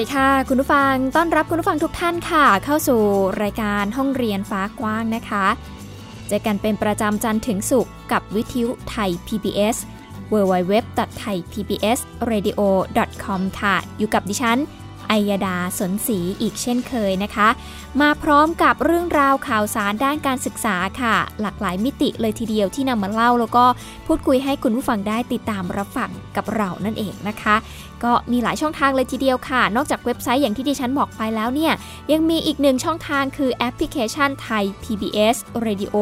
ดีค่ะ คุณผู้ฟังต้อนรับคุณผู้ฟังทุกท่านค่ะ เข้าสู่รายการห้องเรียนฟ้ากว้างนะคะ เจอกันเป็นประจำจันทร์ถึงศุกร์กับวิทยุไทย PBS www.thaipbsradio.com ค่ะ อยู่กับดิฉัน อัยดาสนศรีอีกเช่นเคยนะคะ มาพร้อมกับเรื่องราวข่าวสารด้านการศึกษาค่ะ หลากหลายมิติเลยทีเดียวที่นำมาเล่า แล้วก็พูดคุยให้คุณผู้ฟังได้ติดตามรับฟังกับเรานั่นเองนะคะ ก็มีหลายช่องทางเลยทีเดียวค่ะ นอกจากเว็บไซต์อย่างที่ดิฉันบอกไปแล้วเนี่ยยังมีอีกหนึ่งช่องทางคือแอปพลิเคชันไทย PBS Radio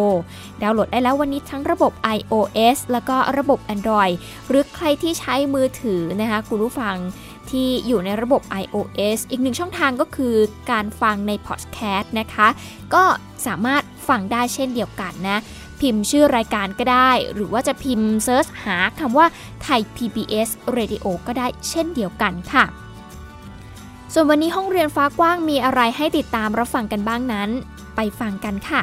ดาวน์โหลดได้แล้ววันนี้ทั้งระบบ iOS แล้วก็ระบบ Android หรือใครที่ใช้มือถือนะคะคุณผู้ฟัง ที่อยู่ในระบบ iOS อีกหนึ่งช่องทางก็คือการฟังในพอดแคสต์นะคะ ก็สามารถฟังได้เช่นเดียวกันนะ พิมพ์ชื่อรายการก็ได้ หรือว่าจะพิมพ์เซิร์ชหาคำว่าไทย PBS Radio ก็ได้เช่นเดียวกันค่ะ ส่วนวันนี้ห้องเรียนฟ้ากว้างมีอะไรให้ติดตามรับฟังกันบ้างนั้น ไปฟังกันค่ะ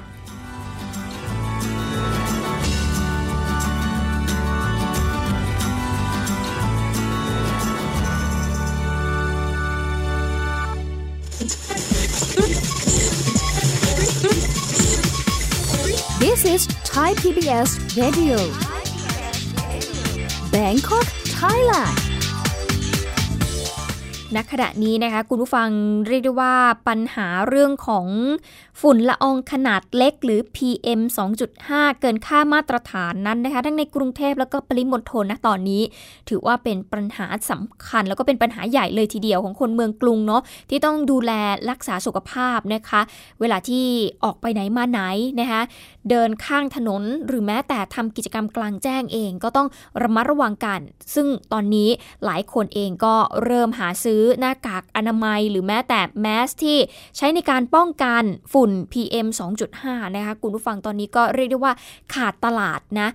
Thai PBS Radio Bangkok Thailand ณขณะนี้นะคะคุณผู้ฟังเรียกได้ว่าปัญหาเรื่องของฝุ่นละอองขนาดเล็กหรือ PM 2.5 เกินค่ามาตรฐานนั้นนะคะ ทั้งในกรุงเทพแล้วก็ปริมณฑลนะตอนนี้ ถือว่าเป็นปัญหาสำคัญ แล้วก็เป็นปัญหาใหญ่เลยทีเดียวของคนเมืองกรุงเนาะที่ต้องดูแลรักษาสุขภาพนะคะ เวลาที่ออกไปไหนมาไหนนะคะเดินข้างถนนหรือแม้แต่ทำกิจกรรมกลางแจ้งเองก็ต้องระมัดระวังกัน ซึ่งตอนนี้หลายคนเองก็เริ่มหาซื้อหน้ากากอนามัย หรือแม้แต่แมสที่ใช้ในการป้องกันฝุ่น PM 2.5 นะคะคุณผู้ฟังตอนนี้ก็เรียกได้ว่าขาดตลาดนะ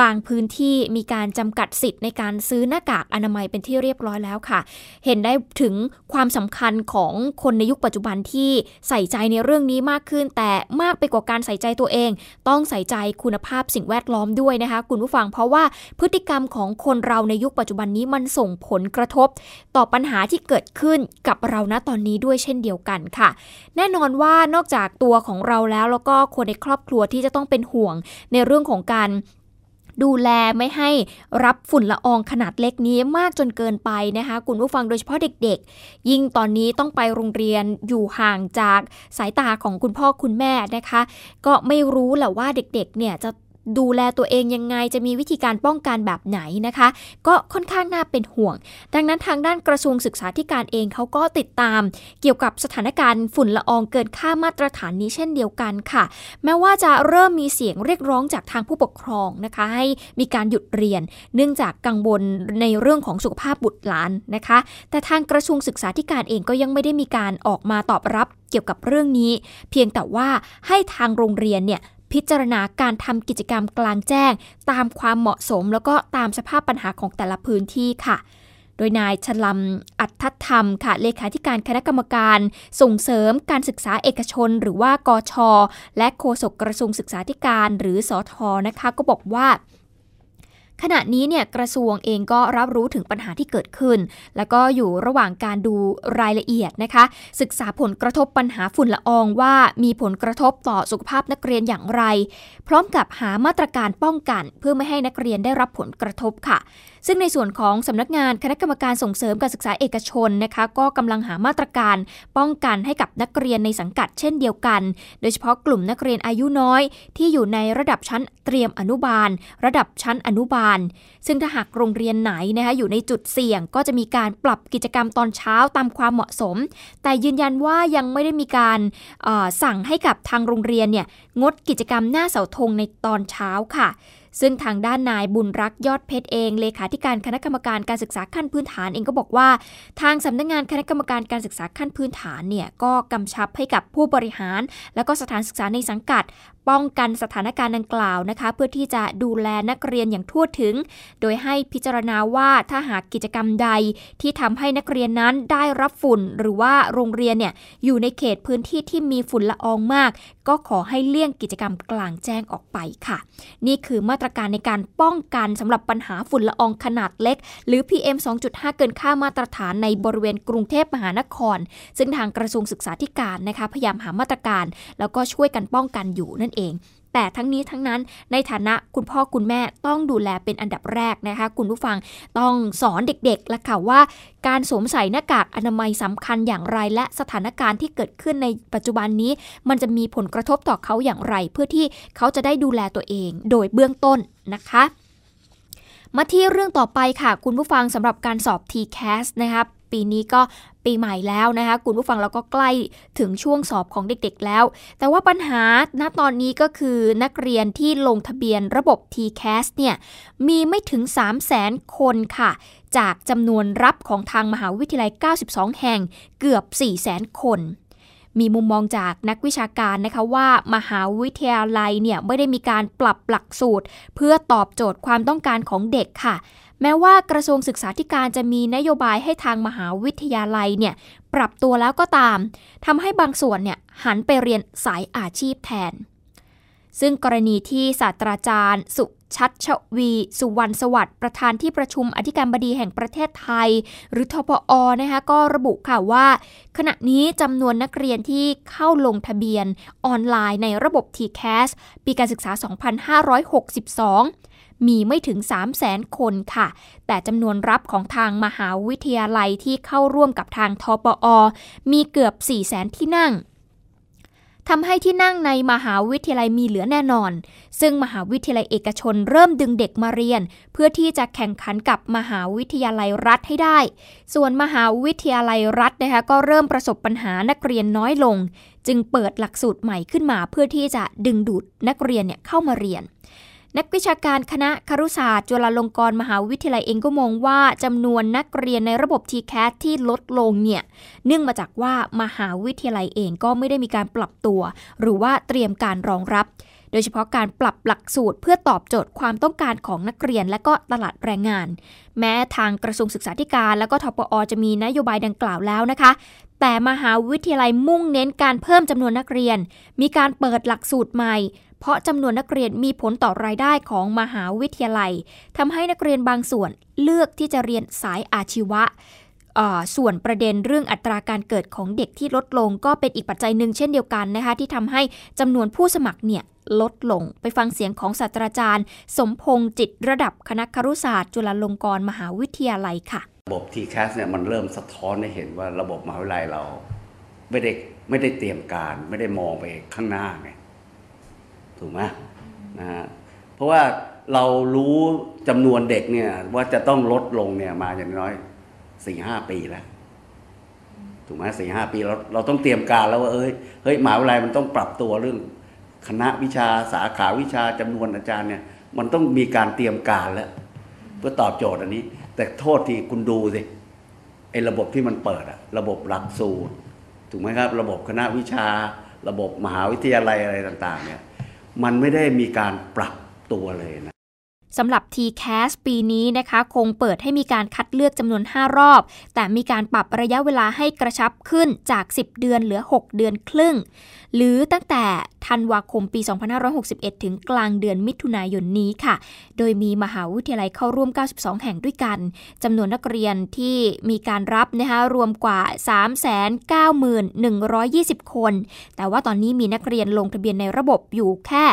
บางพื้นที่มีการจำกัดสิทธิ์ในการซื้อหน้ากากอนามัยเป็นที่เรียบร้อยแล้วค่ะ เห็นได้ถึงความสำคัญของคนในยุคปัจจุบันที่ใส่ใจในเรื่องนี้มากขึ้น แต่มากไปกว่าการใส่ใจตัวเอง ต้องใส่ใจคุณภาพสิ่งแวดล้อมด้วยนะคะ คุณผู้ฟังเพราะว่าพฤติกรรมของคนเราในยุคปัจจุบันนี้มันส่งผลกระทบ ต่อปัญหาที่เกิดขึ้นกับเราณตอนนี้ด้วยเช่นเดียวกันค่ะ แน่นอนว่านอกจากตัวของเราแล้วแล้วก็คนในครอบครัวที่จะต้องเป็นห่วงในเรื่องของการ ดูแลไม่ให้รับฝุ่นละอองขนาดเล็กนี้มากจนเกินไปนะคะคุณผู้ฟังโดยเฉพาะเด็กๆ ยิ่งตอนนี้ต้องไปโรงเรียนอยู่ห่างจากสายตาของคุณพ่อคุณแม่นะคะ ก็ไม่รู้แหละว่าเด็กๆเนี่ยจะ ดูแลตัวเองยังไงจะมีวิธีการป้องกันแบบไหนนะคะ ก็ค่อนข้างน่าเป็นห่วง ดังนั้นทางด้านกระทรวงศึกษาธิการเองเขาก็ติดตาม เกี่ยวกับสถานการณ์ฝุ่นละอองเกินค่ามาตรฐานนี้เช่นเดียวกันค่ะ แม้ว่าจะเริ่มมีเสียงเรียกร้องจากทางผู้ปกครองนะคะ ให้มีการหยุดเรียน เนื่องจากกังวลในเรื่องของสุขภาพบุตรหลานนะคะ แต่ทางกระทรวงศึกษาธิการเองก็ยังไม่ได้มีการออกมาตอบรับเกี่ยวกับเรื่องนี้ เพียงแต่ว่าให้ทางโรงเรียนเนี่ย พิจารณาการทำกิจกรรมกลางแจ้ง ตามความเหมาะสม แล้วก็ตามสภาพปัญหาของแต่ละพื้นที่ค่ะ โดยนายชลัมอัตธรรมค่ะเลขาธิการคณะกรรมการ ส่งเสริมการศึกษาเอกชน หรือว่ากชและโฆษกกระทรวงศึกษาธิการหรือสอทอนะคะ ก็บอกว่า ขณะนี้เนี่ยกระทรวงเองก็รับรู้ถึงปัญหาที่เกิดขึ้น แล้วก็อยู่ระหว่างการดูรายละเอียดนะคะ ศึกษาผลกระทบปัญหาฝุ่นละอองว่ามีผลกระทบต่อสุขภาพนักเรียนอย่างไร พร้อมกับหามาตรการป้องกัน เพื่อไม่ให้นักเรียนได้รับผลกระทบค่ะ ซึ่งในส่วนของสำนักงานคณะกรรมการส่งเสริมการศึกษาเอกชนนะคะก็กำลังหามาตรการป้องกันให้กับนักเรียนในสังกัดเช่นเดียวกัน โดยเฉพาะกลุ่มนักเรียนอายุน้อย ที่อยู่ในระดับชั้นเตรียมอนุบาล ระดับชั้นอนุบาล ซึ่งถ้าหากโรงเรียนไหนนะคะอยู่ในจุดเสี่ยง ก็จะมีการปรับกิจกรรมตอนเช้าตามความเหมาะสม แต่ยืนยันว่ายังไม่ได้มีการสั่งให้กับทางโรงเรียนเนี่ยงดกิจกรรมหน้าเสาธงในตอนเช้าค่ะ ซึ่งทางด้านนายบุญรักยอดเพชรเองเลขาธิการคณะกรรมการการศึกษาขั้นพื้นฐานเองก็บอกว่า ทางสำนักงงานคณะกรรมการการศึกษาขั้นพื้นฐานเนี่ยก็กำชับให้กับผู้บริหาร และก็สถานศึกษาในสังกัดป้องกันสถานการณ์ดังกล่าวนะคะ เพื่อที่จะดูแลนักเรียนอย่างทั่วถึง โดยให้พิจารณาว่าถ้าหากกิจกรรมใดที่ทำให้นักเรียนนั้นได้รับฝุ่น หรือว่าโรงเรียนเนี่ยอยู่ในเขตพื้นที่ที่มีฝุ่นละอองมาก ก็ขอให้เลี่ยงกิจกรรมกลางแจ้งออกไปค่ะ นี่คือมาตรการในการป้องกันสำหรับปัญหาฝุ่นละอองขนาดเล็ก หรือ PM 2.5 เกินค่ามาตรฐานในบริเวณกรุงเทพมหานคร ซึ่งทางกระทรวงศึกษาธิการนะคะพยายามหามาตรการ แล้วก็ช่วยกันป้องกันอยู่นั่นเอง แต่ทั้งนี้ทั้งนั้นในฐานะคุณพ่อคุณแม่ต้องดูแลเป็นอันดับแรกนะคะ คุณผู้ฟังต้องสอนเด็กๆและค่ะว่า การสวมใส่หน้ากากอนามัยสำคัญอย่างไร และสถานการณ์ที่เกิดขึ้นในปัจจุบันนี้ มันจะมีผลกระทบต่อเขาอย่างไร เพื่อที่เขาจะได้ดูแลตัวเอง โดยเบื้องต้นนะคะมาที่เรื่องต่อไปค่ะ คุณผู้ฟังสำหรับการสอบ TCAS นะครับ ปีนี้ก็ปีใหม่แล้วนะคะคุณผู้ฟังเราก็ใกล้ถึงช่วงสอบของเด็กๆแล้ว แต่ว่าปัญหาณตอนนี้ก็คือนักเรียนที่ลงทะเบียนระบบ TCAS เนี่ยมีไม่ถึง 3 0 0แสนคนค่ะ จากจำนวนรับของทางมหาวิทยาลัย 92 แห่งเกือบ 4 0 0แสนคนมีมุมมองจากนักวิชาการนะคะว่ามหาวิทยาลัยเนี่ยไม่ได้มีการปรับหลักสูตร เพื่อตอบโจทย์ความต้องการของเด็กค่ะ แม้ว่ากระทรวงศึกษาธิการจะมีนโยบายให้ทางมหาวิทยาลัยเนี่ยปรับตัวแล้วก็ตามทำให้บางส่วนเนี่ยหันไปเรียนสายอาชีพแทน ซึ่งกรณีที่ศาสตราจารย์ สุชัดชวี สุวรรณสวัสดิ์ประธานที่ประชุมอธิการบดีแห่งประเทศไทย หรือทปอนะคะก็ระบุค่ะว่า ขณะนี้จำนวนนักเรียนที่เข้าลงทะเบียนออนไลน์ในระบบ TCAS ปีการศึกษา 2562 มีไม่ถึง 3 0 0แสนคนค่ะ แต่จำนวนรับของทางมหาวิทยาลัยที่เข้าร่วมกับทางทปอ มีเกือบ 4 0 0แสนที่นั่งทำให้ที่นั่งในมหาวิทยาลัยมีเหลือแน่นอน ซึ่งมหาวิทยาลัยเอกชนเริ่มดึงเด็กมาเรียน เพื่อที่จะแข่งขันกับมหาวิทยาลัยรัฐให้ได้ ส่วนมหาวิทยาลัยรัฐนะคะก็เริ่มประสบปัญหานักเรียนน้อยลง จึงเปิดหลักสูตรใหม่ขึ้นมาเพื่อที่จะดึงดูดนักเรียนเนี่ยเข้ามาเรียน นักวิชาการคณะครุศาสตร์ จุฬาลงกรณ์มหาวิทยาลัยเองก็มองว่าจำนวนนักเรียนในระบบ TCAS ที่ลดลงเนี่ยเนื่องมาจากว่ามหาวิทยาลัยเองก็ไม่ได้มีการปรับตัว หรือว่าเตรียมการรองรับ โดยเฉพาะการปรับหลักสูตรเพื่อตอบโจทย์ความต้องการของนักเรียนและก็ตลาดแรงงาน แม้ทางกระทรวงศึกษาธิการและก็ทปอจะมีนโยบายดังกล่าวแล้วนะคะแต่มหาวิทยาลัยมุ่งเน้นการเพิ่มจำนวนนักเรียน มีการเปิดหลักสูตรใหม่ เพราะจำนวนนักเรียนมีผลต่อรายได้ของมหาวิทยาลัยทำให้นักเรียนบางส่วนเลือกที่จะเรียนสายอาชีวะส่วนประเด็นเรื่องอัตราการเกิดของเด็กที่ลดลงก็เป็นอีกปัจจัยหนึ่งเช่นเดียวกันนะคะที่ทำให้จำนวนผู้สมัครเนี่ยลดลง ไปฟังเสียงของศาสตราจารย์ สมพงษ์จิตระดับคณะครุศาสตร์ จุฬาลงกรณ์มหาวิทยาลัยค่ะ ระบบ t c a s เนี่ยมันเริ่มสะท้อนให้เห็นว่าระบบมหาวิทยาลัยเรา ไม่ได้ไม่ได้เตรียมการไม่ได้มองไปข้างหน้าไง ถูกไหมนะฮะเพราะว่าเรารู้จำนวนเด็กเนี่ย ว่าจะต้องลดลงเนี่ยมาอย่างน้อยสี่ห้าปีแล้วถูกไหมสี่ห้าปีเราเราต้องเตรียมการแล้วว่าเอ้ยเฮ้ยหมหาวิทยาลัยมันต้องปรับตัวเรื่อง คณะวิชาสาขาวิชาจำนวนอาจารย์เนี่ย มันต้องมีการเตรียมการแล้ว เพื่อตอบโจทย์อันนี้ แต่โทษที่คุณดูสิไอ้ระบบที่มันเปิดอะระบบหลักสูตรถูกไหมครับ ระบบคณะวิชา ระบบมหาวิทยาลัยอะไรต่าง ๆ เนี่ย มันไม่ได้มีการปรับตัวเลยนะสำหรับ TCAS ปีนี้นะคะ คงเปิดให้มีการคัดเลือกจำนวน 5 รอบ แต่มีการปรับระยะเวลาให้กระชับขึ้นจาก 10 เดือนเหลือ 6 เดือนครึ่ง หรือตั้งแต่ธันวาคมปี 2561 ถึงกลางเดือนมิถุนายนนี้ค่ะ โดยมีมหาวิทยาลัยเข้าร่วม 92 แห่งด้วยกันจำนวนนักเรียนที่มีการรับนะคะรวมกว่า 391,120 คน แต่ว่าตอนนี้มีนักเรียนลงทะเบียนในระบบอยู่แค่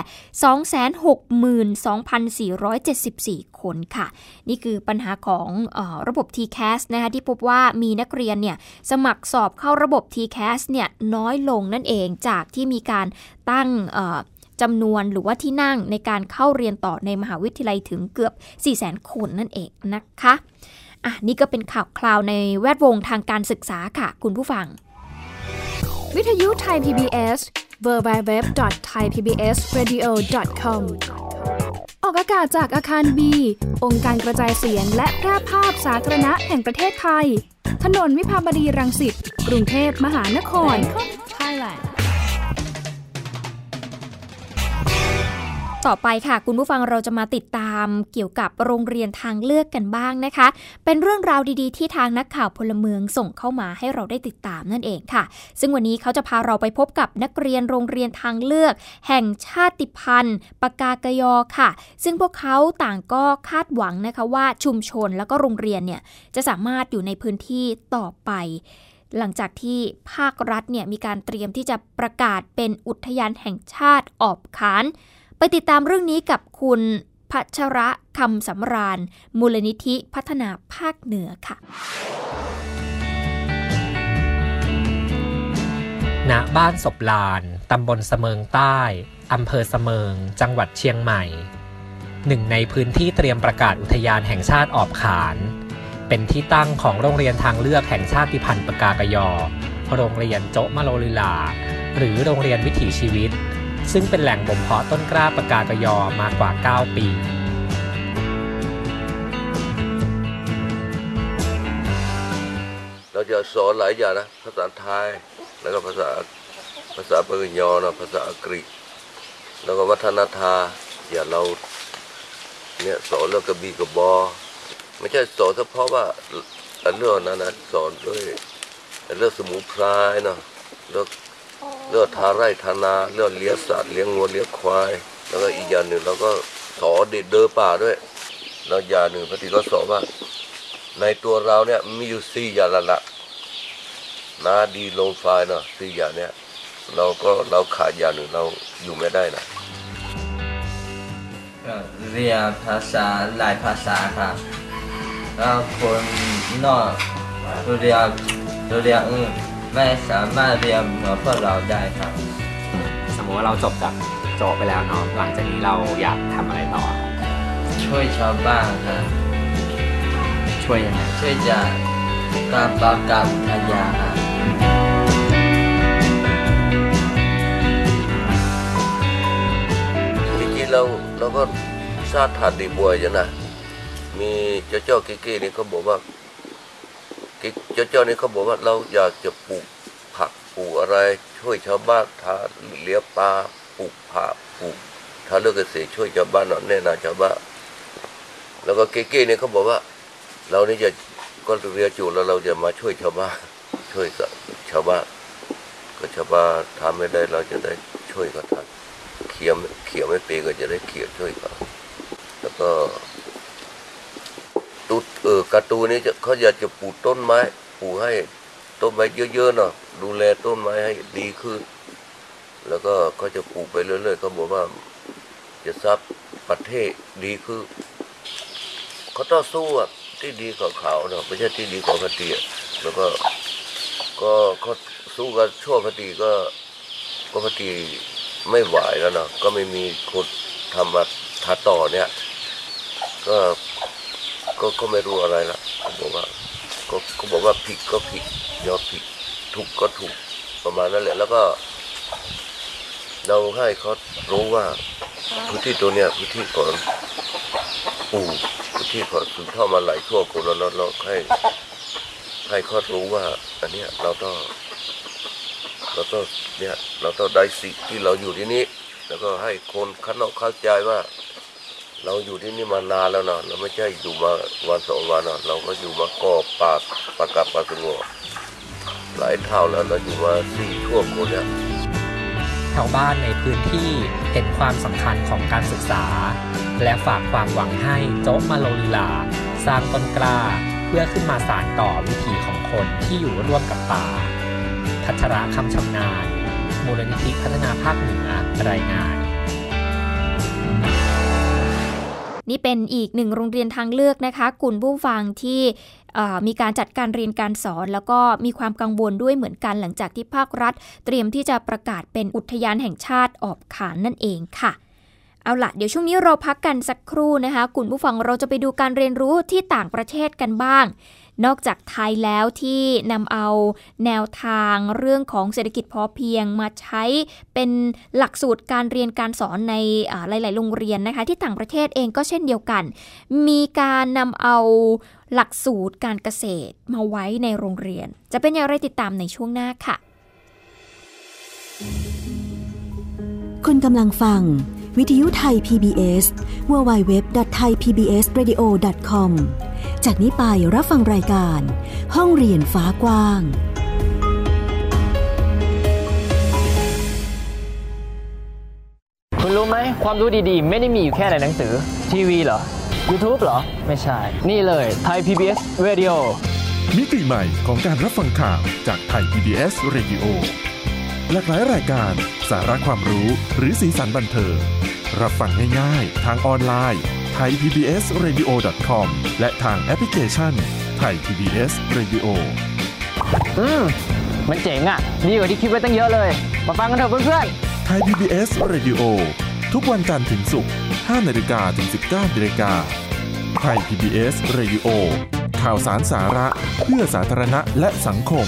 262,474 คนค่ะ นี่คือปัญหาของออระบบ TCAS นะคะที่พบว่ามีนักเรียนเนี่ยสมัครสอบเข้าระบบ TCAS เนี่ยน้อยลงนั่นเองจากที่มีการตั้งจำนวนหรือว่าที่นั่งในการเข้าเรียนต่อในมหาวิทยาลัยถึงเกือบ 400,000 คนนั่นเองนะคะอะนี่ก็เป็นข่าวคราวในแวดวงทางการศึกษาค่ะ คุณผู้ฟัง วิทยุไทย PBS www.thaipbsradio.com ออกอากาศจากอาคารบี องค์การกระจายเสียงและแพร่ภาพสาธารณะแห่งประเทศไทย ถนนวิภาวดีรังสิต กรุงเทพมหานคร Thailand ต่อไปค่ะ คุณผู้ฟังเราจะมาติดตามเกี่ยวกับโรงเรียนทางเลือกกันบ้างนะคะ เป็นเรื่องราวดีๆ ที่ทางนักข่าวพลเมืองส่งเข้ามาให้เราได้ติดตามนั่นเองค่ะ ซึ่งวันนี้เขาจะพาเราไปพบกับนักเรียนโรงเรียนทางเลือก แห่งชาติพันธุ์ปากากยอค่ะ ซึ่งพวกเขาต่างก็คาดหวังนะคะว่าชุมชนแล้วก็โรงเรียนเนี่ยจะสามารถอยู่ในพื้นที่ต่อไปหลังจากที่ภาครัฐเนี่ยมีการเตรียมที่จะประกาศเป็นอุทยานแห่งชาติออบขาน ไปติดตามเรื่องนี้กับคุณพัชระคำสำราญ มูลนิธิพัฒนาภาคเหนือค่ะ ณ บ้านศพลาน ตำบลเสมิงใต้ อำเภอเสมิง จังหวัดเชียงใหม่ หนึ่งในพื้นที่เตรียมประกาศอุทยานแห่งชาติออบขาน เป็นที่ตั้งของโรงเรียนทางเลือกแห่งชาติพันธุ์ปากากยอ โรงเรียนโจมะโลลิลา หรือโรงเรียนวิถีชีวิต ซึ่งเป็นแหล่งบ่มเพาะต้นกล้าปากากยอมากกว่า 9 ปีเราจะสอนหลายอย่างนะ ภาษาไทย แล้วก็ภาษาภาษาปากยอนะภาษาอังกฤษ แล้วก็วัฒนธรรมอย่าเราเนี่ยสอนเรื่องกระบี่กระบอ ไม่ใช่สอนเฉพาะว่าเรื่องนั้นนะสอนด้วยเรื่องสมุนไพรเนาะเรื่อง เลือดทาไร่ทานาเลือดเลี้ยงสัตว์เลี้ยงงัวเลี้ยงควาย แล้วก็อีกอย่างหนึ่งเราก็สอนเด็กเดินป่าด้วย แล้วอย่างหนึ่งพระทีก็สอนว่า ในตัวเราเนี่ยมีอยู่สี่อย่างละละนาดีลไฟเนาะสี่อย่างเนี่ยเราก็เราขาดอย่างหนึ่งเราอยู่ไม่ได้นะเรียนภาษาหลายภาษาครับแล้วคนนอกเรียนเรียนอื่น ไม่สามารถเรียนเหมือนพวกเราได้ครับ สมมติว่าเราจบจากโจไปแล้วเนาะหลังจากนี้เราอยากทำอะไรต่อช่วยชาวบ้านครับช่วยยังไงช่วยจากการประกาศอุทยานครับจริงๆเราเราก็ทราบถาดดีบวยอยู่นะ มีเจ้าเจ้าเก๊ๆนี่เขาบอกว่า เจ้าเจ้านี่เขาบอกว่าเราอยากจะปลูกผักปลูกอะไร ช่วยชาวบ้านทาเลี้ยปลาปลูกผักปลูกทาเลือกเกษตรช่วยชาวบ้านหน่อยแน่นาชาวบ้านแล้วก็เก๊ๆนี่เขาบอกว่า เรานี่จะก็เรียนจูแล้วเราจะมาช่วยชาวบ้านช่วยชาวบ้านก็ชาวบ้านทำไม่ได้เราจะได้ช่วยเขาทำเขียวเขียไม่เป็นก็จะได้เขียช่วยเขาแล้วก็ ตูเออการ์ตูนนี้จะเขาอยากจะปลูกต้นไม้ปลูกให้ต้นไม้เยอะๆเนาะดูแลต้นไม้ให้ดีขึ้น แล้วก็เขาจะปลูกไปเรื่อยๆเขาบอกว่าจะซับประเทศดีขึ้นเขาต้องสู้อะที่ดีของเขาเนาะไม่ใช่ที่ดีของพตีแล้วก็ก็เขาสู้กันชั่วพตีก็ ก็พตีไม่ไหวแล้วเนาะก็ไม่มีคนทำมาทาต่อเนี่ย ก็ ก็ก็ไม่รู้อะไรละเขาบอกว่าก็เขาบอกว่าผิดก็ผิดยอมผิดถูกก็ถูกประมาณนั้นแหละ แล้วก็เราให้เขารู้ว่าพื้นที่ตัวเนี้ยพื้นที่ของปู่พื้นที่ของสุนทรมาไหลทั่วคนเราเราให้ให้เขารู้ว่า อันเนี้ยเราต้องเราต้องเนี่ยเราต้องได้สิทธิ์ที่เราอยู่ที่นี้ แล้วก็ให้คนข้างนอกเข้าใจว่า เราอยู่ที่นี่มานานแล้วนะเราไม่ใช่อยู่มาวันสองวันนะเราก็อยู่มาก่อปากปากกับปากสงบหลายเท่าแล้วเราอยู่มาสี่ชั่วคนเนี่ยาวบ้านในพื้นที่เห็นความสำคัญของการศึกษา และฝากความหวังให้โจ๊กมาโลลีลา สร้างต้นกล้าเพื่อขึ้นมาสานต่อวิถีของคนที่อยู่ร่วมกับป่าพัชระคำชำนาญ มูลนิธิพัฒนาภาคเหนือรายงาน นี่เป็นอีกหนึ่งโรงเรียนทางเลือกนะคะคุณผู้ฟังที่มีการจัดการเรียนการสอน แล้วก็มีความกังวลด้วยเหมือนกันหลังจากที่ภาครัฐ เตรียมที่จะประกาศเป็นอุทยานแห่งชาติออบขานนั่นเองค่ะ เอาละเดี๋ยวช่วงนี้เราพักกันสักครู่นะคะ คุณผู้ฟังเราจะไปดูการเรียนรู้ที่ต่างประเทศกันบ้าง นอกจากไทยแล้วที่นำเอาแนวทางเรื่องของเศรษฐกิจพอเพียงมาใช้เป็นหลักสูตรการเรียนการสอนในหลาย ๆ โรงเรียนนะคะ ที่ต่างประเทศเองก็เช่นเดียวกัน มีการนำเอาหลักสูตรการเกษตรมาไว้ในโรงเรียน จะเป็นอย่างไรติดตามในช่วงหน้าค่ะ คุณกำลังฟัง วิทยุไทย PBS www.thaipbsradio.com จากนี้ไปรับฟังรายการ ห้องเรียนฟ้ากว้าง คุณรู้ไหมความรู้ดีๆ ไม่ได้มีอยู่แค่ในหนังสือ ทีวีเหรอ YouTube เหรอ ไม่ใช่ นี่เลยไทย PBS Radio มิติใหม่ของการรับฟังข่าวจากไทย PBS Radio หลากหลายรายการ สาระความรู้หรือสีสันบันเทิงรับฟังง่ายๆ ทางออนไลน์ไทย PBS Radio com และทางแอปพลิเคชันไทย PBS Radio อืมมันเจ๋งอะดีกว่าที่คิดไว้ตั้งเยอะเลย มาฟังกันเถอะเพื่อนๆไทย PBS Radio ทุกวันจันทร์ถึงศุกร์5นาฬิกาถึง 19นาฬิกาไทย PBS Radio ข่าวสารสาระเพื่อสาธารณะและสังคม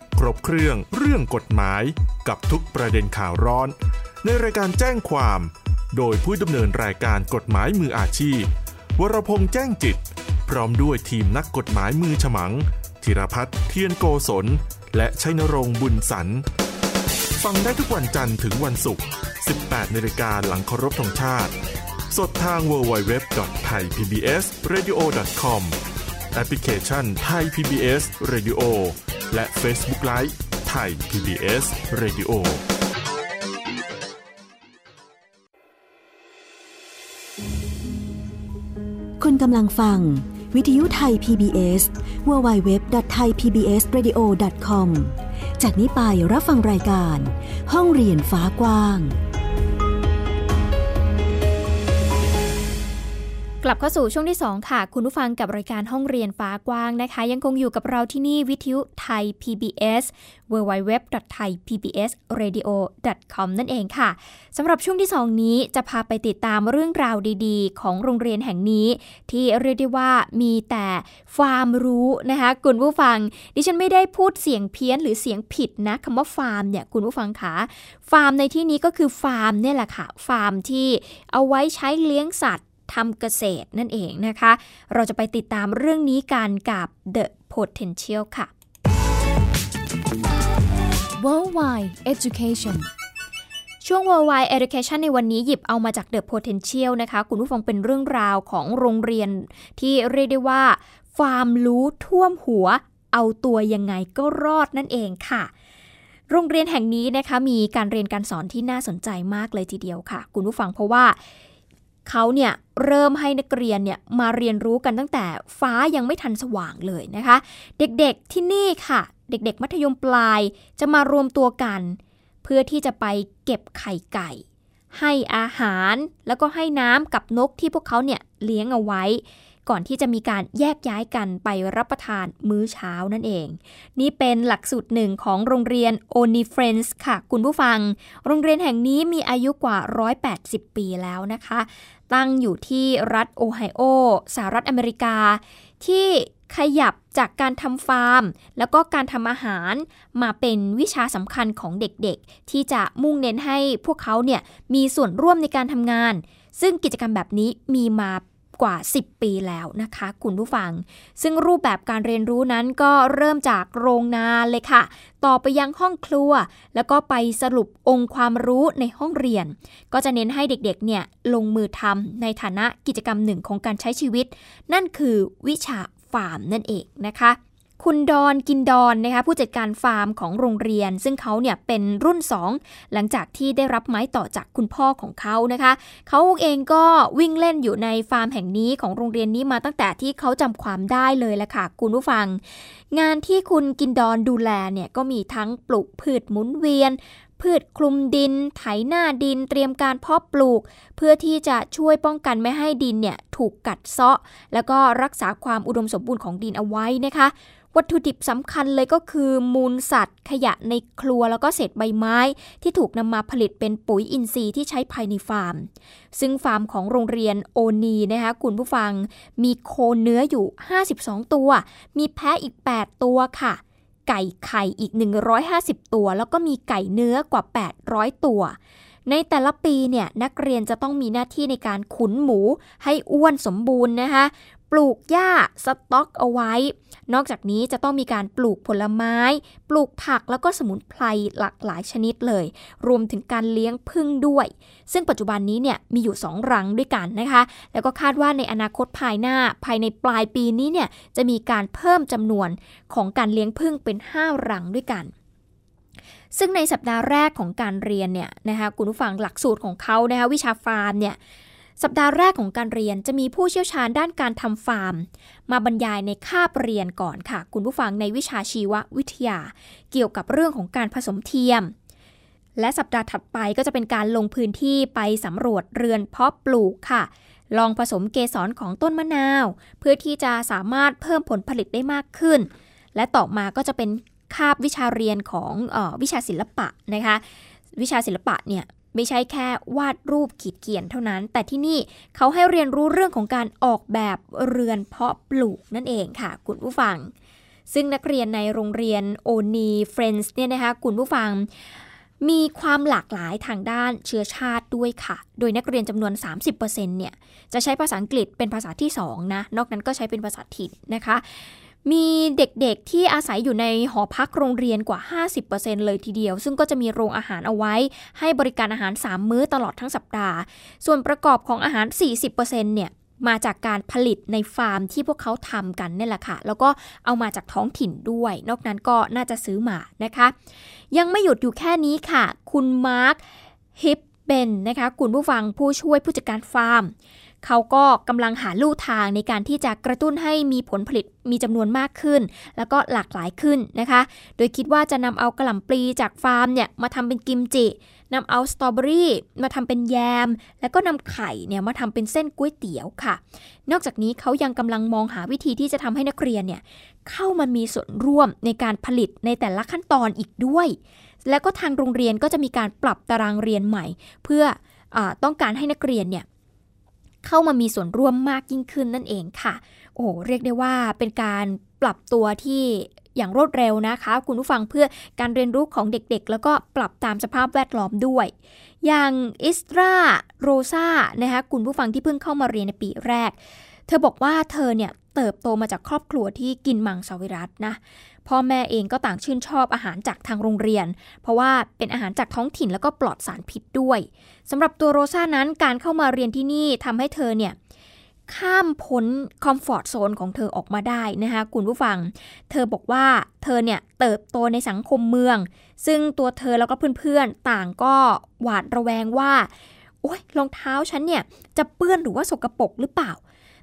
รบเครื่องเรื่องกฎหมาย กับทุกประเด็นข่าวร้อน ในรายการแจ้งความ โดยผู้ดำเนินรายการกฎหมายมืออาชีพ วรพงษ์แจ้งจิต พร้อมด้วยทีมนักกฎหมายมือฉมังธีรพัฒน์เทียนโกศล และชัยนรงค์บุญสันฟังได้ทุกวันจันทร์ถึงวันศุกร์ 18นาฬิกาหลังเคารพธงชาติ สดทาง www.thaipbsradio.com แอปพลิเคชัน Thai PBS Radio และ Facebook Live ไทย PBS Radio คุณกำลังฟัง วิทยุไทย PBS www.thaipbsradio.com จากนี้ไปรับฟังรายการ ห้องเรียนฟ้ากว้าง กลับเข้าสู่ช่วงที่ 2 ค่ะ คุณผู้ฟังกับรายการห้องเรียนฟ้ากว้างนะคะ ยังคงอยู่กับเราที่นี่วิทยุไทย PBS www.thaipbsradio.com นั่นเองค่ะสำหรับช่วงที่ 2 นี้จะพาไปติดตามเรื่องราวดีๆ ของโรงเรียนแห่งนี้ ที่เรียกได้ว่ามีแต่ความรู้นะคะคุณผู้ฟัง ดิฉันไม่ได้พูดเสียงเพี้ยนหรือเสียงผิดนะคำว่าฟาร์มเนี่ยคุณผู้ฟังคะฟาร์มในที่นี้ก็คือฟาร์มเนี่ยแหละค่ะฟาร์มที่เอาไว้ใช้เลี้ยงสัตว์ ทำเกษตรนั่นเองนะคะ เราจะไปติดตามเรื่องนี้กันกับ The Potential ค่ะ Worldwide Education ช่วง Worldwide Education ในวันนี้หยิบเอามาจาก The Potential นะคะ คุณผู้ฟังเป็นเรื่องราวของโรงเรียนที่เรียกได้ว่าฟาร์มรู้ท่วมหัว เอาตัวยังไงก็รอดนั่นเองค่ะ โรงเรียนแห่งนี้นะคะมีการเรียนการสอนที่น่าสนใจมากเลยทีเดียวค่ะ คุณผู้ฟังเพราะว่า เขาเนี่ยเริ่มให้นักเรียนเนี่ยมาเรียนรู้กันตั้งแต่ฟ้ายังไม่ทันสว่างเลยนะคะ เด็กๆที่นี่ค่ะ เด็กๆ มัธยมปลายจะมารวมตัวกัน เพื่อที่จะไปเก็บไข่ไก่ ให้อาหารแล้วก็ให้น้ำกับนกที่พวกเขาเนี่ยเลี้ยงเอาไว้ ก่อนที่จะมีการแยกย้ายกันไปรับประทานมื้อเช้านั่นเอง นี่เป็นหลักสูตรหนึ่งของโรงเรียน o n i f r i e n d s ค่ะ คุณผู้ฟัง โรงเรียนแห่งนี้มีอายุกว่า 180 ปีแล้วนะคะ ตั้งอยู่ที่รัฐโอไฮโอสหรัฐอเมริกา ที่ขยับจากการทำฟาร์ม แล้วก็การทำอาหารมาเป็นวิชาสำคัญของเด็กๆ ที่จะมุ่งเน้นให้พวกเขาเนี่ยมีส่วนร่วมในการทำงาน ซึ่งกิจกรรมแบบนี้มีมา กว่า 10 ปีแล้วนะคะคุณผู้ฟัง ซึ่งรูปแบบการเรียนรู้นั้นก็เริ่มจากโรงนาเลยค่ะ ต่อไปยังห้องครัว แล้วก็ไปสรุปองค์ความรู้ในห้องเรียน ก็จะเน้นให้เด็กๆเนี่ยลงมือทำในฐานะกิจกรรมหนึ่งของการใช้ชีวิต นั่นคือวิชาฟาร์มนั่นเองนะคะ คุณดอนกินดอนนะคะผู้จัดการฟาร์มของโรงเรียน ซึ่งเขาเนี่ยเป็นรุ่น 2 หลังจากที่ได้รับไม้ต่อจากคุณพ่อของเขานะคะเขาเองก็วิ่งเล่นอยู่ในฟาร์มแห่งนี้ของโรงเรียนนี้มาตั้งแต่ที่เขาจำความได้เลยละค่ะคุณผู้ฟัง งานที่คุณกินดอนดูแลเนี่ยก็มีทั้งปลูกพืชหมุนเวียนพืชคลุมดิน ไถหน้าดิน เตรียมการเพาะปลูก เพื่อที่จะช่วยป้องกันไม่ให้ดินเนี่ยถูกกัดเซาะ แล้วก็รักษาความอุดมสมบูรณ์ของดินเอาไว้นะคะ วัตถุดิบสำคัญเลยก็คือมูลสัตว์ ขยะในครัวแล้วก็เศษใบไม้ ที่ถูกนำมาผลิตเป็นปุ๋ยอินทรีย์ที่ใช้ภายในฟาร์ม ซึ่งฟาร์มของโรงเรียนโอนีนะคะคุณผู้ฟังมีโคเนื้ออยู่ 52 ตัว มีแพะอีก 8 ตัวค่ะ ไก่ไข่อีก 150 ตัว แล้วก็มีไก่เนื้อกว่า 800 ตัว ในแต่ละปีเนี่ยนักเรียนจะต้องมีหน้าที่ในการขุนหมูให้อ้วนสมบูรณ์นะคะ ปลูกหญ้าสต็อกเอาไว้ นอกจากนี้จะต้องมีการปลูกผลไม้ ปลูกผักแล้วก็สมุนไพรหลากหลายชนิดเลย รวมถึงการเลี้ยงพึ่งด้วย ซึ่งปัจจุบันนี้เนี่ยมีอยู่ 2 รังด้วยกันนะคะ แล้วก็คาดว่าในอนาคตภายหน้าภายในปลายปีนี้เนี่ยจะมีการเพิ่มจำนวนของการเลี้ยงพึ่งเป็น 5 รังด้วยกัน ซึ่งในสัปดาห์แรกของการเรียนเนี่ยนะคะคุณผู้ฟังหลักสูตรของเขานะคะวิชาฟาร์มเนี่ยสัปดาห์แรกของการเรียนจะมีผู้เชี่ยวชาญด้านการทำฟาร์ม มาบรรยายในคาบเรียนก่อนค่ะ คุณผู้ฟังในวิชาชีววิทยา เกี่ยวกับเรื่องของการผสมเทียม และสัปดาห์ถัดไปก็จะเป็นการลงพื้นที่ไปสำรวจเรือนเพาะปลูกค่ะ ลองผสมเกสรของต้นมะนาว เพื่อที่จะสามารถเพิ่มผลผลิตได้มากขึ้น และต่อมาก็จะเป็น คาบวิชาเรียนของออวิชาศิลปะนะคะวิชาศิลปะเนี่ยไม่ใช่แค่วาดรูปขีดเขียนเท่านั้น แต่ที่นี่เขาให้เรียนรู้เรื่องของการออกแบบเรือนเพาะปลูกนั่นเองค่ะ คุณผู้ฟัง ซึ่งนักเรียนในโรงเรียนโอนีเฟรนส์เนี่ยนะคะคุณผู้ฟัง มีความหลากหลายทางด้านเชื้อชาติด้วยค่ะ โดยนักเรียนจำนวน 30%เนี่ยจะใช้ภาษาอังกฤษเป็นภาษาที่ 2 นะ นอกนั้นก็ใช้เป็นภาษาถิ่นนะคะ มีเด็กๆที่อาศัยอยู่ในหอพักโรงเรียนกว่า 50%เลยทีเดียว ซึ่งก็จะมีโรงอาหารเอาไว้ ให้บริการอาหาร 3 มื้อตลอดทั้งสัปดาห์ ส่วนประกอบของอาหาร 40%เนี่ยมาจากการผลิตในฟาร์มที่พวกเขาทำกันนี่แหละค่ะ แล้วก็เอามาจากท้องถิ่นด้วย นอกนั้นก็น่าจะซื้อมานะคะ ยังไม่หยุดอยู่แค่นี้ค่ะ คุณมาร์คฮิปเบนนะคะ คุณผู้ฟังผู้ช่วยผู้จัดการฟาร์ม เขาก็กำลังหาลู่ทางในการที่จะกระตุ้นให้มีผลผลิตมีจำนวนมากขึ้น แล้วก็หลากหลายขึ้นนะคะ โดยคิดว่าจะนำเอากระหล่ำปลีจากฟาร์มเนี่ยมาทำเป็นกิมจินำเอาสตรอเบอรี่มาทำเป็นแยม แล้วก็นำไข่เนี่ยมาทำเป็นเส้นก๋วยเตี๋ยวค่ะ นอกจากนี้เขายังกำลังมองหาวิธีที่จะทำให้นักเรียนเนี่ยเข้ามามีส่วนร่วมในการผลิตในแต่ละขั้นตอนอีกด้วย แล้วก็ทางโรงเรียนก็จะมีการปรับตารางเรียนใหม่ เพื่ออต้องการให้นักเรียนเนี่ย เข้ามามีส่วนร่วมมากยิ่งขึ้นนั่นเองค่ะ โอ้เรียกได้ว่าเป็นการปรับตัวที่อย่างรวดเร็วนะคะ คุณผู้ฟังเพื่อการเรียนรู้ของเด็กๆ แล้วก็ปรับตามสภาพแวดล้อมด้วย อย่างอิสราโรซานะคะคุณผู้ฟังที่เพิ่งเข้ามาเรียนในปีแรก เธอบอกว่าเธอเนี่ยเติบโตมาจากครอบครัวที่กินมังสวิรัตนะ พ่อแม่เองก็ต่างชื่นชอบอาหารจากทางโรงเรียน เพราะว่าเป็นอาหารจากท้องถิ่นแล้วก็ปลอดสารพิษด้วยสำหรับตัวโรซานั้นการเข้ามาเรียนที่นี่ทำให้เธอเนี่ยข้ามพ้นคอมฟอร์ทโซนของเธอออกมาได้นะคะคุณผู้ฟัง เธอบอกว่าเธอเนี่ยเติบโตในสังคมเมือง ซึ่งตัวเธอแล้วก็เพื่อนๆ ต่างก็หวาดระแวงว่า โอ้ยรองเท้าฉันเนี่ยจะเปื้อนหรือว่าสกรปรกหรือเปล่า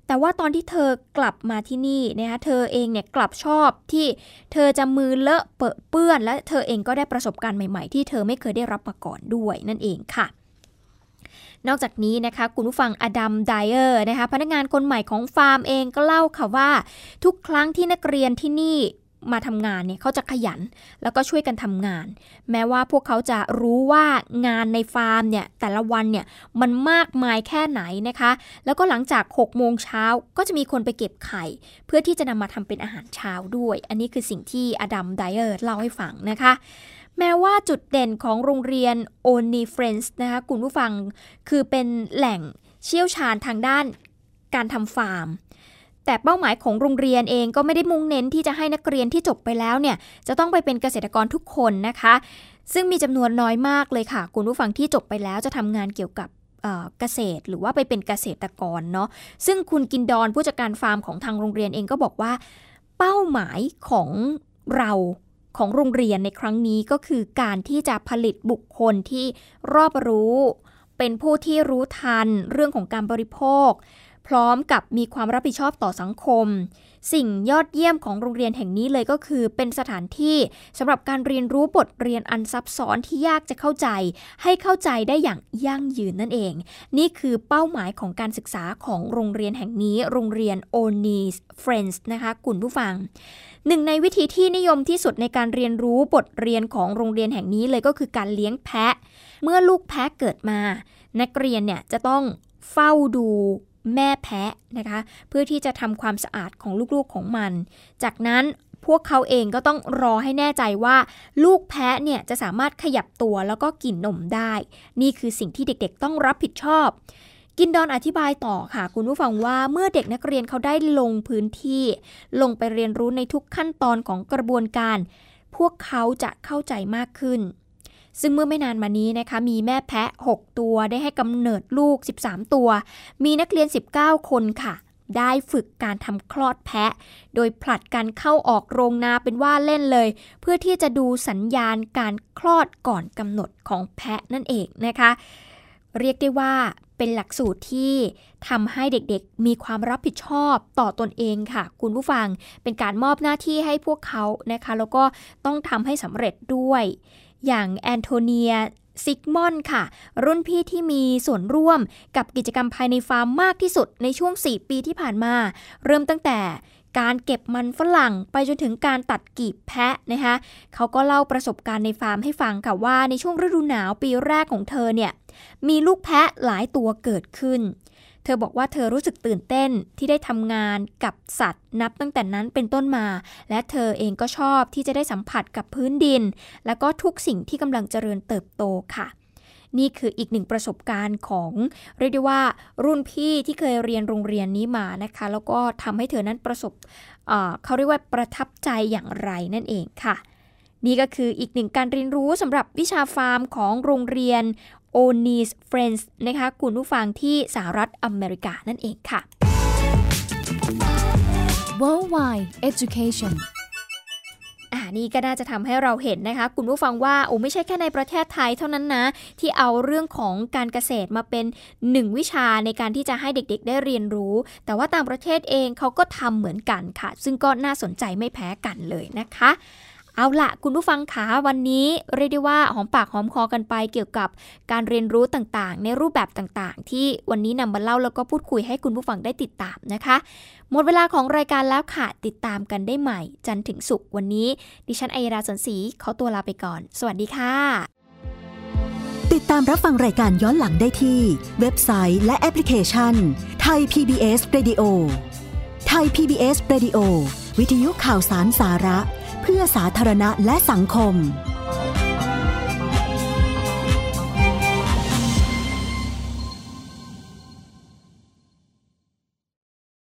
แต่ว่าตอนที่เธอกลับมาที่นี่นะคะเธอเองเนี่ยกลับชอบที่เธอจะมือเลอะเปอะเปื้อน และเธอเองก็ได้ประสบการณ์ใหม่ๆ ที่เธอไม่เคยได้รับมาก่อนด้วยนั่นเองค่ะนอกจากนี้นะคะคุณผู้ฟังอดัมไดเออร์นะคะพนักงานคนใหม่ของฟาร์มเองก็เล่าค่ะว่า ทุกครั้งที่นักเรียนที่นี่ มาทำงานเนี่ยเขาจะขยัน แล้วก็ช่วยกันทำงาน แม้ว่าพวกเขาจะรู้ว่างานในฟาร์มเนี่ยแต่ละวันเนี่ยมันมากมายแค่ไหนนะคะ แล้วก็หลังจาก6โมงเช้าก็จะมีคนไปเก็บไข่ เพื่อที่จะนำมาทำเป็นอาหารเช้าด้วย อันนี้คือสิ่งที่อดัมไดเออร์เล่าให้ฟังนะคะแม้ว่าจุดเด่นของโรงเรียน Olney Friends นะคะคุณผู้ฟังคือเป็นแหล่งเชี่ยวชาญทางด้านการทำฟาร์ม แต่เป้าหมายของโรงเรียนเองก็ไม่ได้มุ่งเน้นที่จะให้นักเรียนที่จบไปแล้วเนี่ยจะต้องไปเป็นเกษตรกรทุกคนนะคะ ซึ่งมีจำนวนน้อยมากเลยค่ะ คุณผู้ฟังที่จบไปแล้วจะทำงานเกี่ยวกับเกษตรหรือว่าไปเป็นเกษตรกรเนาะซึ่งคุณกินดอนผู้จัดการฟาร์มของทางโรงเรียนเองก็บอกว่า เป้าหมายของเราของโรงเรียนในครั้งนี้ก็คือการที่จะผลิตบุคคลที่รอบรู้ เป็นผู้ที่รู้ทันเรื่องของการบริโภค พร้อมกับมีความรับผิดชอบต่อสังคม สิ่งยอดเยี่ยมของโรงเรียนแห่งนี้เลยก็คือ เป็นสถานที่สำหรับการเรียนรู้บทเรียนอันซับซ้อนที่ยากจะเข้าใจ ให้เข้าใจได้อย่างยั่งยืนนั่นเอง นี่คือเป้าหมายของการศึกษาของโรงเรียนแห่งนี้ โรงเรียน o n e s Friends นะคะคุณผู้ฟังหนึ่งในวิธีที่นิยมที่สุดในการเรียนรู้บทเรียนของโรงเรียนแห่งนี้เลยก็คือการเลี้ยงแพะ เมื่อลูกแพะเกิดมา นักเรียนเนี่ยจะต้องเฝ้าดู แม่แพะนะคะ เพื่อที่จะทำความสะอาดของลูกๆของมัน จากนั้นพวกเขาเองก็ต้องรอให้แน่ใจว่า ลูกแพะเนี่ยจะสามารถขยับตัวแล้วก็กินนมได้ นี่คือสิ่งที่เด็กๆต้องรับผิดชอบ กินดอนอธิบายต่อค่ะ คุณผู้ฟังว่าเมื่อเด็กนักเรียนเขาได้ลงพื้นที่ ลงไปเรียนรู้ในทุกขั้นตอนของกระบวนการ พวกเขาจะเข้าใจมากขึ้น ซึ่งเมื่อไม่นานมานี้นะคะมีแม่แพะ 6 ตัวได้ให้กำเนิดลูก 13 ตัว มีนักเรียน 19 คนค่ะ ได้ฝึกการทำคลอดแพะ โดยผลัดกันเข้าออกโรงนาเป็นว่าเล่นเลย เพื่อที่จะดูสัญญาณการคลอดก่อนกำหนดของแพะนั่นเองนะคะ เรียกได้ว่าเป็นหลักสูตรที่ทำให้เด็กๆ มีความรับผิดชอบต่อตอนเองค่ะ คุณผู้ฟังเป็นการมอบหน้าที่ให้พวกเขานะคะ แล้วก็ต้องทำให้สำเร็จด้วย อย่างแอนโทเนียซิกมอนค่ะ รุ่นพี่ที่มีส่วนร่วมกับกิจกรรมภายในฟาร์มมากที่สุดในช่วง 4 ปีที่ผ่านมา เริ่มตั้งแต่การเก็บมันฝรั่งไปจนถึงการตัดกีบแพะนะคะเขาก็เล่าประสบการณ์ในฟาร์มให้ฟังค่ะว่าในช่วงฤดูหนาวปีแรกของเธอเนี่ยมีลูกแพะหลายตัวเกิดขึ้น ธอบอกว่าเธอรู้สึกตื่นเต้นที่ได้ทำงานกับสัตว์ นับตั้งแต่นั้นเป็นต้นมา และเธอเองก็ชอบที่จะได้สัมผัสกับพื้นดิน และก็ทุกสิ่งที่กำลังเจริญเติบโตค่ะ นี่คืออีกหนึ่งประสบการณ์ของเรียกได้ว่า รุ่นพี่ที่เคยเรียนโรงเรียนนี้มานะคะ แล้วก็ทำให้เธอนั้นประสบเเขาเรียกว่าประทับใจอย่างไรนั่นเองค่ะนี่ก็คืออีกหนึ่งการเรียนรู้สำหรับวิชาฟาร์มของโรงเรียน o n e s Friends นะคะคุณผู้ฟังที่สหรัฐอเมริกานั่นเองค่ะ Worldwide Education อ่านี่ก็น่าจะทำให้เราเห็นนะคะ คุณผู้ฟังว่าโอ้ไม่ใช่แค่ในประเทศไทยเท่านั้นนะ ที่เอาเรื่องของการเกษตรมาเป็นหนึ่งวิชาในการที่จะให้เด็กๆ ได้เรียนรู้ แต่ว่าต่างประเทศเองเขาก็ทำเหมือนกันค่ะ ซึ่งก็น่าสนใจไม่แพ้กันเลยนะคะ เอาละคุณผู้ฟังขาวันนี้เรียกได้ว่าหอมปากหอมคอกันไปเกี่ยวกับการเรียนรู้ต่างๆ ในรูปแบบต่างๆ ที่วันนี้นำมาเล่าแล้วก็พูดคุยให้คุณผู้ฟังได้ติดตามนะคะ หมดเวลาของรายการแล้วค่ะ ติดตามกันได้ใหม่ จันถึงสุกวันนี้ ดิฉันไอราสนศรีขาตัวลาไปก่อน สวัสดีค่ะ ติดตามรับฟังรายการย้อนหลังได้ที่ เว็บไซต์และแอปพลิเคชันไทย PBS Radio ไทย PBS Radio วิทยุข่าวสารสาระ พื่อสาธารณะและสังคม